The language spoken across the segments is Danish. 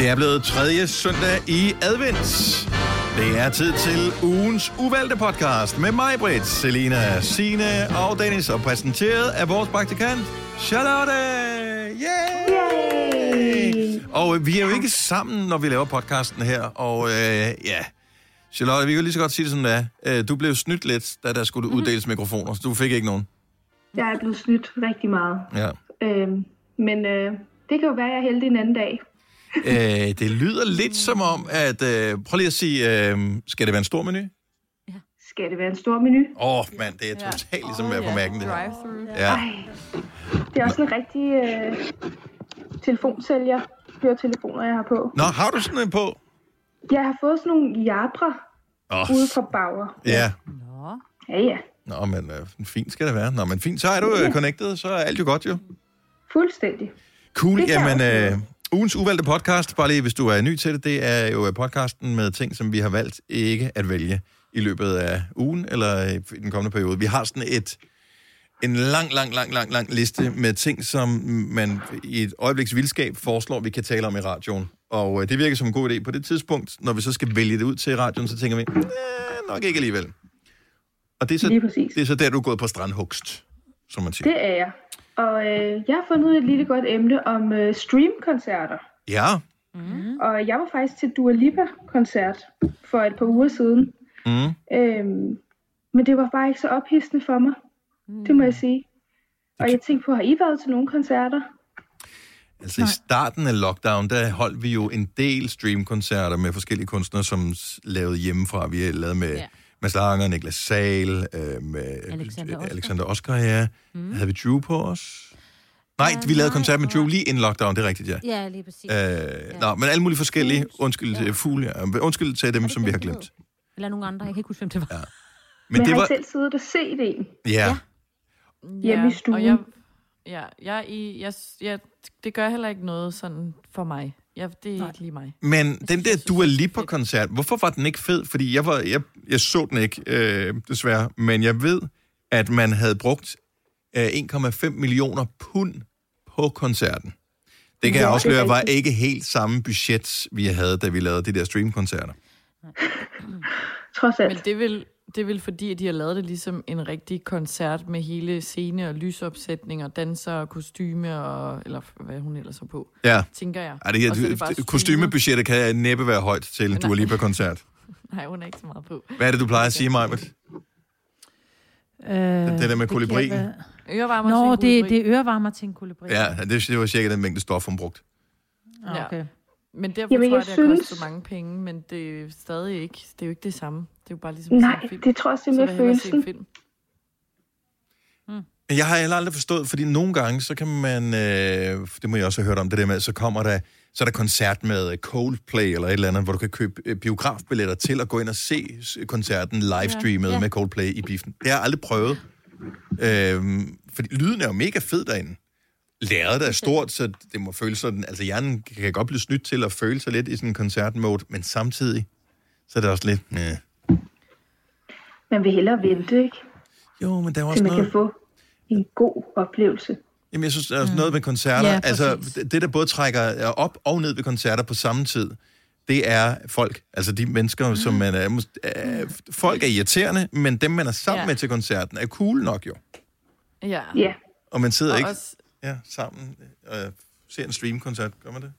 Det er blevet tredje søndag i advent. Det er tid til ugens uvalgte podcast med mig, Britt, Selina, Sine og Dennis, og præsenteret af vores praktikant, Charlotte! Yay! Yay! Og øh, vi er jo ikke sammen, når vi laver podcasten her, og øh, ja... Charlotte, vi kan lige så godt sige det sådan, det er. Øh, Du blev snydt lidt, da der skulle uddeles mikrofoner, så du fik ikke nogen. Jeg er blevet snydt rigtig meget. Ja. Øhm, men øh, det kan jo være, at jeg er heldig en anden dag. Øh, det lyder lidt som om, at... Øh, prøv lige at sige, øh, skal det være en stor menu? Skal det være en stor menu? Åh, oh, mand, det er totalt ligesom at være på mærken, det her. Ja. Ej, det er også en rigtig øh, telefonsælger. Høretelefoner, jeg har på. Nå, har du sådan en på? Jeg har fået sådan nogle Jabra Åh, ude fra Bauer. ja. Ja, ja. Nå, men øh, fint skal det være. Nå, men fint, så er du øh, connected, så er alt jo godt jo. Fuldstændig. Cool, jamen, øh, ugens uvalgte podcast, bare lige hvis du er ny til det, det er jo podcasten med ting, som vi har valgt ikke at vælge i løbet af ugen, eller i den kommende periode. Vi har sådan et, en lang, lang, lang, lang, lang liste med ting, som man i et øjebliks vildskab foreslår, vi kan tale om i radioen. Og øh, det virker som en god idé på det tidspunkt, når vi så skal vælge det ud til radioen, så tænker vi, "Næh, nok ikke alligevel. Og det er, så, det er så der, du er gået på strandhugst, som man siger. Det er jeg. Og øh, jeg har fundet et lille godt emne om øh, streamkoncerter. Ja, Og jeg var faktisk til Dua Lipa-koncert for et par uger siden. mm. Øhm, men det var bare ikke så ophidsende for mig. Det må jeg sige. Og jeg tænkte på, har I været til nogle koncerter? Altså i starten af lockdown, der holdt vi jo en del streamkoncerter med forskellige kunstnere, som lavede hjemmefra. Vi har lavet med ja. Ja. Mads Langer, Niklas Sahl, øh, med Alexander Oscar. Alexander Oscar, ja. Mm. Havde vi Drew på os? Nej, Ja, vi lavede nej, koncert med Drew nej. lige inden lockdown, det er rigtigt, ja. Ja, lige præcis. Øh, ja. Nå, men alle mulige forskellige. Undskyld til fugl, ja. Undskyld til dem, som vi har glemt. Eller nogle andre, jeg kan ikke huske, hvem det var. Ja. Men Men det har var... I selv siddet og set en? Ja. Hjemme i stuen. Og jeg, ja, jeg, i, jeg, jeg, det gør heller ikke noget sådan for mig. Jeg, det er Nej. ikke lige mig. Men den synes, der jeg synes, Dua det er Lipa-koncert, hvorfor var den ikke fed? Fordi jeg, var, jeg, jeg så den ikke, øh, desværre. Men jeg ved, at man havde brugt øh, 1,5 millioner pund på koncerten. Det kan Ja, jeg det afsløre, var ikke helt samme budget, vi havde, da vi lavede de der streamkoncerter. Trods alt. Men det vil, det vil fordi, at de har lavet det ligesom en rigtig koncert med hele scene og lysopsætning og danser og kostyme og, eller hvad hun ellers har på, Ja, tænker jeg. Ej, det, Og så er det, bare det, kostymebudgettet kan næppe være højt til en. Dua Lipa-koncert. Nej, hun er ikke så meget på. Hvad er det, du plejer at sige, Majbert? Øh, det der med kolibrien? være- Ørevarmer Nå, til det, kolibri. det er ørevarmer til en kolibri. Ja, det, det var cirka den mængde stof, hun brugte. Ah, okay. Men derfor Jamen, tror jeg jeg, det har synes- kostet mange penge, men det er stadig ikke, det er jo ikke det samme. Det er jo bare ligesom Nej, film. det tror jeg simpelthen følelsen. film. Men Jeg har heller aldrig forstået, fordi nogle gange, så kan man, øh, det må jeg også have hørt om, det der med, så kommer der, så er der koncert med Coldplay eller et eller andet, hvor du kan købe øh, biografbilletter til at gå ind og se koncerten livestreamet ja, Ja, ja. ja. med Coldplay i biffen. Det har jeg aldrig prøvet. Øh, fordi lyden er jo mega fed derinde. Læret er stort, så det må føles sådan, altså hjernen kan godt blive snydt til at føle sig lidt i sådan en koncertmode, men samtidig, så er det også lidt, ja. Man vil hellere vente, ikke? Jo, men der er også Til man noget... kan få en god oplevelse. Jamen, jeg synes, der er også noget med koncerter. Ja, altså, det, der både trækker øh, op og ned ved koncerter på samme tid, det er folk. Altså de mennesker, mm. som man er... er folk er irriterende, men dem, man er sammen. Ja. med til koncerten, er cool nok jo. Ja. Ja, Og man sidder Og ikke også, ja, sammen og øh, ser en streamkoncert. Gør man det?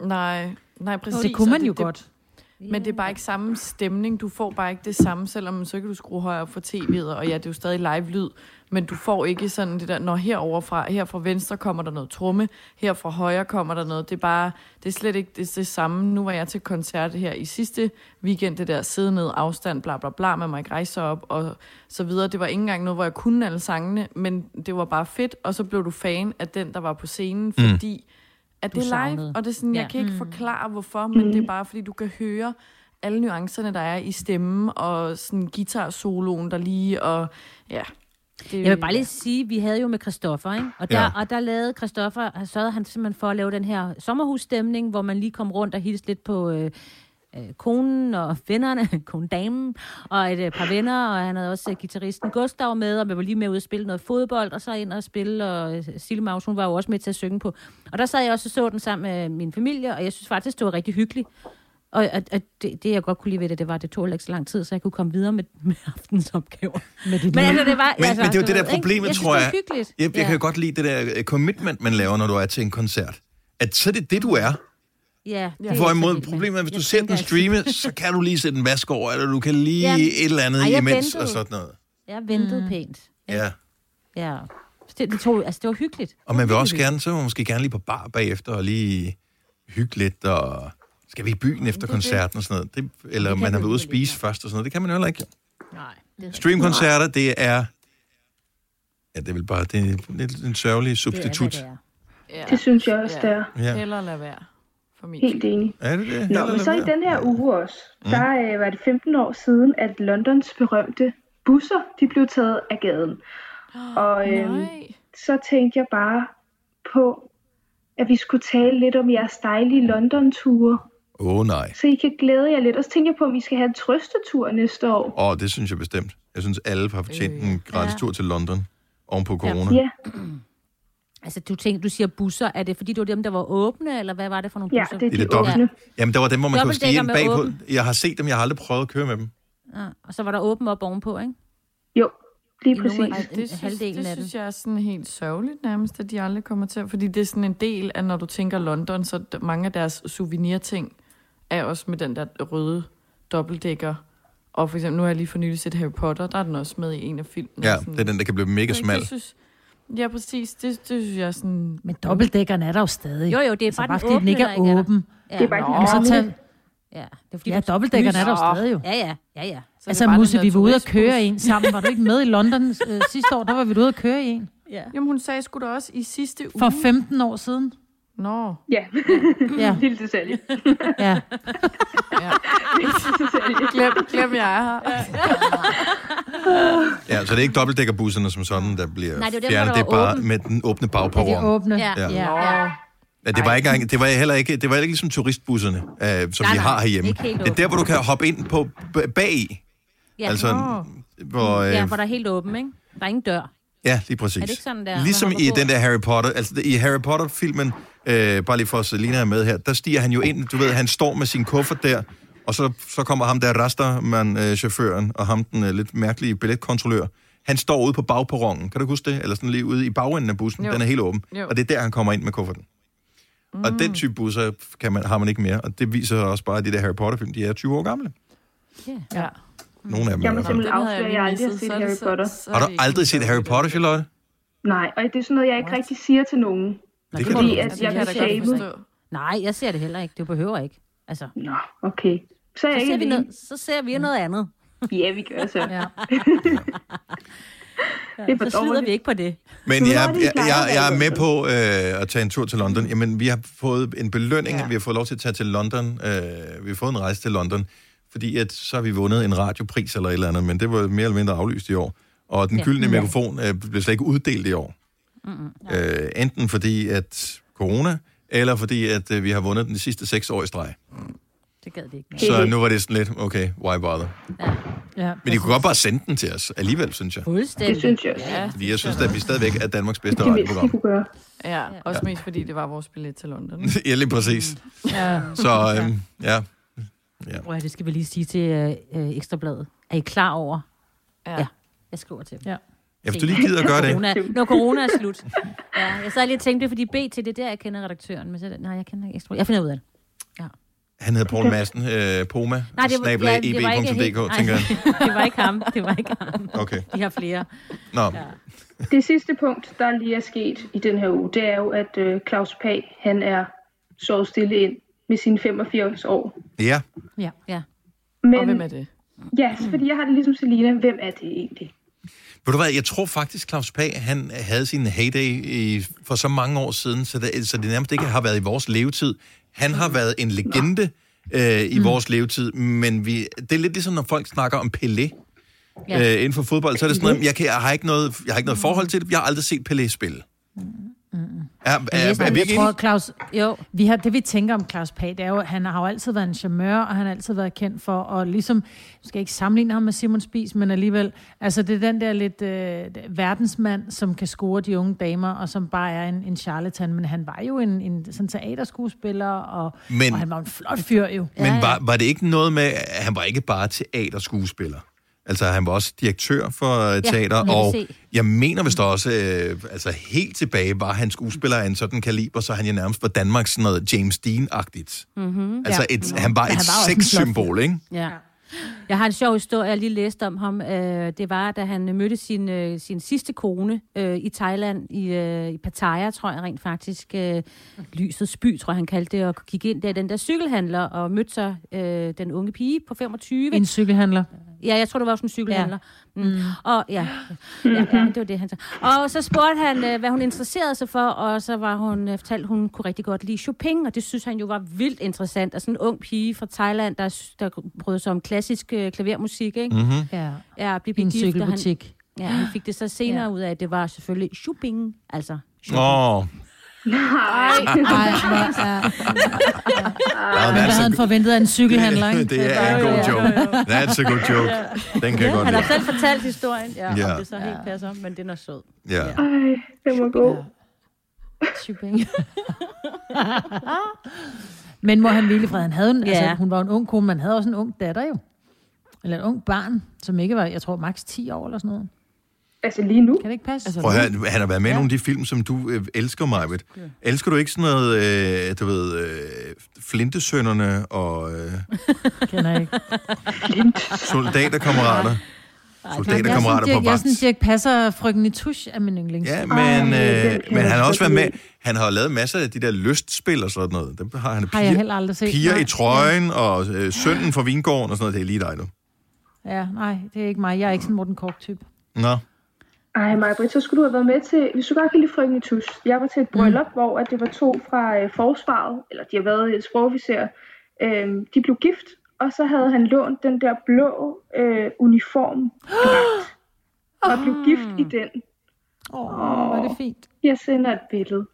nej, nej, præcis. Det kunne man jo det, godt. Men det er bare ikke samme stemning. Du får bare ikke det samme, selvom så kan du skrue højere op for tv'et, og ja, det er jo stadig live-lyd, men du får ikke sådan det der, når herover fra, her fra venstre kommer der noget tromme, her fra højre kommer der noget. Det er bare, det er slet ikke det, det samme. Nu var jeg til koncert her i sidste weekend, det der sidde ned, afstand, bla bla bla, man må ikke rejse op, og så videre. Det var ikke engang noget, hvor jeg kunne alle sangene, men det var bare fedt, og så blev du fan af den, der var på scenen, fordi at Du det er live, savnede. og det er sådan, jeg Ja. kan ikke forklare hvorfor, men det er bare fordi, du kan høre alle nuancerne, der er i stemmen, og sådan guitar-soloen der lige, og ja. Det, Jeg vil bare lige sige, vi havde jo med Christoffer, ikke? Og der, Ja. og der lavede Christoffer, sørgede han simpelthen for at lave den her sommerhusstemning, hvor man lige kom rundt og hilste lidt på øh, øh, konen og vennerne, konen damen, og et øh, par venner, og han havde også øh, gitarristen Gustav med, og vi var lige med ud at spille noget fodbold, og så ind og spille, og øh, Sille Maus, hun var jo også med til at synge på. Og der sad jeg også og så den sammen med min familie, og jeg synes faktisk, det var rigtig hyggeligt. Og at, at det, det, jeg godt kunne lide ved det, det var, at det tog ikke så lang tid, så jeg kunne komme videre med, med aftens opgaver. Med dit Men altså, det var... Men, altså, men det er jo det der ved, ikke? problemet, jeg synes, tror det jeg. var hyggeligt. Jeg, jeg kan jo godt lide det der øh, commitment, man laver, når du er til en koncert. At så er det det, du er. Ja, det Hvorimod problemet er, hvis jeg du ser den streame, så kan du lige sætte en vask over, eller du kan lige Ja. et eller andet Ej, imens, ventede. og sådan noget. Jeg ventede mm. pænt. Ja. Ja. Det, det, tog, altså, det var hyggeligt. Og man vil også gerne, så vil man måske gerne lige på bar bagefter, og lige hygge lidt, og skal vi i byen efter koncerten og sådan noget. Det, eller kan man har været ude at alligevel ikke, spise først og sådan noget. Det kan man jo heller ikke. Nej. Det, Streamkoncerter, det er... Ja, det er vel bare det er lidt en sørgelig det er, substitut. det er. Ja. Det synes jeg også, Ja. det er. Ja. Heller lade være. For min Helt enig. Er det det? Nå, men så i den her uge også, der øh, var det 15 år siden, at Londons berømte busser, de blev taget af gaden. Og øh, Nej. så tænkte jeg bare på, at vi skulle tale lidt om jeres dejlige London-ture, Åh, oh, nej. så I kan glæde jer lidt. Og så tænker jeg på, om I skal have en trøstetur næste år. Åh, oh, det synes jeg bestemt. Jeg synes, alle har fortjent en gratis Ja. tur til London oven på corona. Ja, Altså, du, tænker, du siger busser. Er det fordi, det var dem, der var åbne, eller hvad var det for nogle ja busser? det er Det de dobbelt. åbne. Jamen, der var dem, hvor man kunne stige ind med bagpå. åben. Jeg har set dem, jeg har aldrig prøvet at køre med dem. Ja, og så var der åben op ovenpå, ikke? Jo, lige I nogle præcis. af- Ej, det synes, det af synes jeg er sådan helt sørgeligt nærmest, at de aldrig kommer til. Fordi det er sådan en del af, når du tænker London, så mange af deres souvenirting er også med den der røde dobbeltdækker. Og for eksempel, nu har jeg lige for nylig set Harry Potter, der er den også med i en af filmene. Ja, Sådan- det er den, der kan blive mega smal. Det synes, ja, præcis. Det, det synes jeg sådan... Men dobbeltdækkerne er der jo stadig. Jo, jo, det er altså, bare, bare den fordi den åbne, ikke er ikke er åben. Ja. Det er bare ikke Nå. Og så tage, Ja, det er fordi, ja, dobbeltdækkerne er der jo stadig jo. Ja, ja, ja, ja. Så Altså, Musse, den vi var ude at køre i en sammen. Var du ikke med i London øh, sidste år? Der var vi ude at køre i en. ja. Jamen, hun sagde sgu da også i sidste uge. For 15 år siden. Nå. Ja, Ja, lille detalje. ja. Ja. glem, glem, jeg er her. Ja, så det er ikke dobbeltdækkerbusserne som sådan, der bliver Nej, det er fjernet. Det er var bare åben. med den åbne Er de bagperron. åbne? Ja. Ja. ja. Ja, det var ikke engang, det var heller ikke, det var ikke ligesom turistbusserne, øh, som Nej, vi har herhjemme. ikke helt Det er der, hvor du kan hoppe ind på bag i. Ja. Altså, hvor, øh, ja, hvor der er helt åben, ikke? Der er ingen dør. Ja, lige præcis. Er det ikke sådan, der, Ligesom i den der Harry Potter, altså i Harry Potter-filmen, øh, bare lige for at Selina er med her, der stiger han jo ind, du ved, han står med sin kuffert der, og så, så kommer ham der Rasterman, øh, chaufføren, og ham den øh, lidt mærkelige billetkontrollør. Han står ude på bagperronen, kan du huske det? Eller sådan lige ude i bagenden af bussen, Jo. den er helt åben. Jo. Og det er der, han kommer ind med kufferten. Mm. Og den type busser kan man, har man ikke mere, og det viser også bare, at de der Harry Potter-film, de er 20 år gamle. Ja. Nogle af dem. Jeg må simpelthen afsløre, at jeg aldrig har set Harry Potter. er Har du aldrig set Harry. Potter, Charlotte? Nej, og det er sådan noget, jeg ikke What? rigtig siger til nogen. Det kan Fordi du. at jeg kan bliver shamed. Nej, jeg ser det heller ikke. Det behøver ikke. Altså, Nå, okay. Så så ser, vi noget, så ser vi noget andet. Ja, vi gør så. ja. Det er Så slider vi ikke på det. Men jeg, jeg, jeg, jeg er det. med på øh, at tage en tur til London. Jamen, vi har fået en belønning. Ja. Ja. Vi har fået lov til at tage til London. Øh, vi har fået en rejse til London, fordi at, så har vi vundet en radiopris eller et eller andet, men det var mere eller mindre aflyst i år. Og den Ja. gyldne mikrofon øh, blev slet ikke uddelt i år. Mm-hmm. Øh, enten fordi at corona, eller fordi at øh, vi har vundet den sidste seks år i streg. Det gad vi ikke. mere. Så nu var det sådan lidt, okay, why bother? ja. Men de kunne godt bare sende den til os alligevel, synes jeg. Fuldstændig. Det synes jeg også. Ja, Fordi jeg synes, at vi stadigvæk er Danmarks bedste Det de radioprogram. kunne gøre. ja, også mest fordi det var vores billet til London. ja, lige præcis. ja. Så øhm, ja, Prøv at, det skal vi lige sige til øh, øh, Ekstrabladet. Er I klar over? Ja. Ja. Jeg skriver til dem. Ja. Ja, hvis du lige gider at gøre det. Corona, når corona er slut. Ja, jeg sad lige og tænkte, det fordi BT, det er der, jeg kender redaktøren. Men så, det- nej, jeg kender ikke Ekstra. Jeg finder ud af det. Han hedder Paul Madsen, øh, Poma, Nej, det var, snabel-a ja, det var ikke helt, eb.dk, tænker jeg. det var ikke ham. Det var ikke ham. Okay. De har flere. Nå, Ja. Det sidste punkt, der lige er sket i den her uge, det er jo, at øh, Claus Pag, han er sovet stille ind med sine 85 år. ja. ja. Ja. Men Og hvem er det? ja, fordi jeg har det ligesom Selina. Hvem er det egentlig? Ved du hvad, jeg tror faktisk, Claus Pag, han havde sin heyday i, for så mange år siden, så det, så det nærmest ikke har været i vores levetid. Han har været en legende øh, i mm. vores levetid, men vi, det er lidt ligesom, når folk snakker om Pelé Ja. øh, inden for fodbold, så er det sådan noget, jeg, kan, jeg, har ikke noget, jeg har ikke noget forhold til det, jeg har aldrig set Pelé spille. Er, er, er, er, er vi jeg ikke tror, enige? Claus, Jo, vi har, det vi tænker om Claus Pag, det er jo, at han har jo altid været en charmeur, og han har altid været kendt for, og ligesom, jeg skal ikke sammenligne ham med Simon Spies, men alligevel, altså det er den der lidt øh, verdensmand, som kan score de unge damer, og som bare er en, en charlatan, men han var jo en, en sådan teaterskuespiller, og, Men- og han var en flot fyr jo. Men var, var det ikke noget med, at han var ikke bare teaterskuespiller? Altså, han var også direktør for ja, teater, NBC. og jeg mener vist også, øh, altså helt tilbage var han skuespiller af en sådan kaliber, så han jo nærmest var Danmarks sådan noget James Dean-agtigt. Mm-hmm. Altså, et, han var et han var sexsymbol, ikke? Ja. Jeg har en sjov historie, jeg lige læste om ham. Øh, det var, da han mødte sin, øh, sin sidste kone øh, i Thailand, i, i Pattaya, tror jeg rent faktisk. Lysets by, tror jeg, han kaldte det, og gik ind der den der cykelhandler og mødte sig den unge pige på 25. En cykelhandler. Ja, jeg tror, det var også en cykelhandler. Ja. Mm. Og ja, ja, ja, det var det, han sagde. Og så spurgte han, hvad hun interesserede sig for, og så var hun fortalt, hun kunne rigtig godt lide Chopin, og det synes han jo var vildt interessant. Og sådan en ung pige fra Thailand, der, der brød sig om klassisk øh, klavermusik, ikke? Mm. Mm-hmm. Ja, Ja, blev i en gift, og han, cykelbutik. ja, han fik det så senere Ja. ud af, at det var selvfølgelig Chopin, altså Chopin. Åh, oh, Nej. Ej, hvor er... ja, Hvad havde han forventet af en cykelhandler, ikke? det er en god joke. That's a good joke. Den kan jeg godt Han har selv fortalt historien, ja, Ja. ja. om det så helt passer, men den er sød. Ja. Ej, det var god. Chopin. Men må han hvile i fred? Han havde en, ja. Ja. altså, hun var en ung kone, men han havde også en ung datter jo. Eller et ung barn, som ikke var, jeg tror, maks 10 år eller sådan noget. Altså lige nu. Kan det ikke passe? Altså, Prøv høre, han har været med i nogle af de film, som du øh, elsker, Majbet. Elsker du ikke sådan noget, øh, du ved, øh, Flintesønderne og øh, kender jeg ikke. soldaterkammerater? Soldaterkammerater på Jeg er vagt. sådan, Dirk Passer frygten i tusch af min yndlings. Ja, men, Ej, øh, men jeg han har også været med. Han har lavet masser af de der lystspil og sådan noget. Dem har han Har jeg piger, heller aldrig set. piger nej. i trøjen og øh, sønnen fra Vingården og sådan noget. Det er lige dig nu. Ja, nej, det er ikke mig. Jeg er ikke sådan en Morten Kork-type. Nå. Ej, Majbrit, så skulle du have været med til, hvis du godt kan lide Frøken i Tus. Jeg var til et bryllup, mm. hvor at det var to fra øh, forsvaret, eller de har været sprogofficer. Øhm, de blev gift, og så havde han lånt den der blå øh, uniform og blev gift i den. Åh, oh, var det fint. Jeg sender et billede.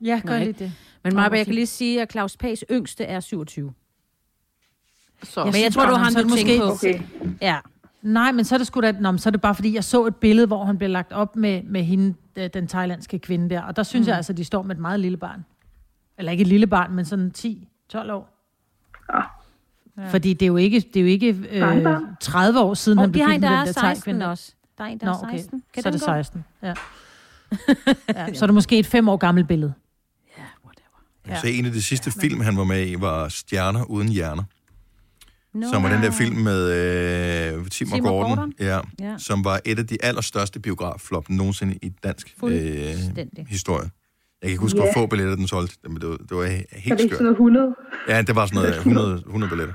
Ja, gør Nej. lige det. Men hvor jeg kan lige sige, at Claus Pags yngste er 27. Så. Men jeg tror, det var ham, er du det tænkte på. Okay. Ja. Nej, men så er det sgu da, nå, men så er det bare fordi, jeg så et billede, hvor han blev lagt op med, med hende, den thailandske kvinde der. Og der synes mm. jeg altså, de står med et meget lille barn. Eller ikke et lille barn, men sådan 10-12 år. Ah. Ja. Fordi det er jo ikke, det er jo ikke øh, Barnbarn. 30 år siden, han Og de blev har gift en, med der den er der 16 thai-kvinde. også. Der er en, der Nå, er okay. 16. Kan så er det gå? 16. Ja. ja. Så er det måske et fem år gammelt billede. Ja, whatever. Ja. Så en af de sidste film, han var med i, var Stjerner uden hjerner. No. Som var den der film med øh, Tim, Tim og Gordon, Gordon. Ja, Ja. som var et af de allerstørste biografflop nogensinde i dansk øh, historie. Jeg kan ikke huske, Ja. hvor få billetter den solgte, men det var, det var helt det er ikke sådan skørt. noget 100. Ja, det var sådan noget 100, 100 billetter.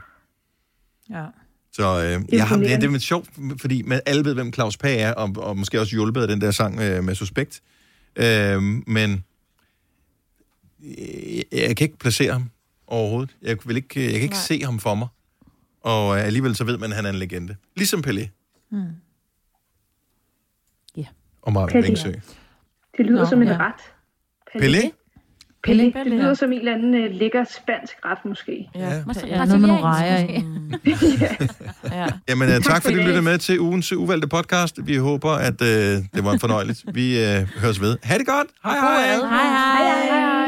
Ja. Så øh, jeg har, ja, det er lidt sjovt, fordi med alle ved, hvem Claus Pag er, og, og måske også hjulpet af den der sang øh, med Suspekt. Øh, men jeg, jeg kan ikke placere ham overhovedet. Jeg, vil ikke, jeg kan ikke Nej. se ham for mig. Og øh, alligevel så ved man, at han er en legende. Ligesom Pelé. Mm. Ja. Og Marvin. Vingsø. Det lyder Nå, som en ja. ret. Pelé? Pelé. Pelé, Det lyder ja. som en eller anden uh, lækker spansk ret, måske. Ja. Måske Ja, noget med nogle rejer i. Ja. Jamen, øh, tak Tak fordi for du lyttede med til ugens uvalgte podcast. Vi håber, at øh, det var en fornøjeligt. Vi øh, høres ved. Ha' det godt. Hej hej. Hej hej. Hej, hej.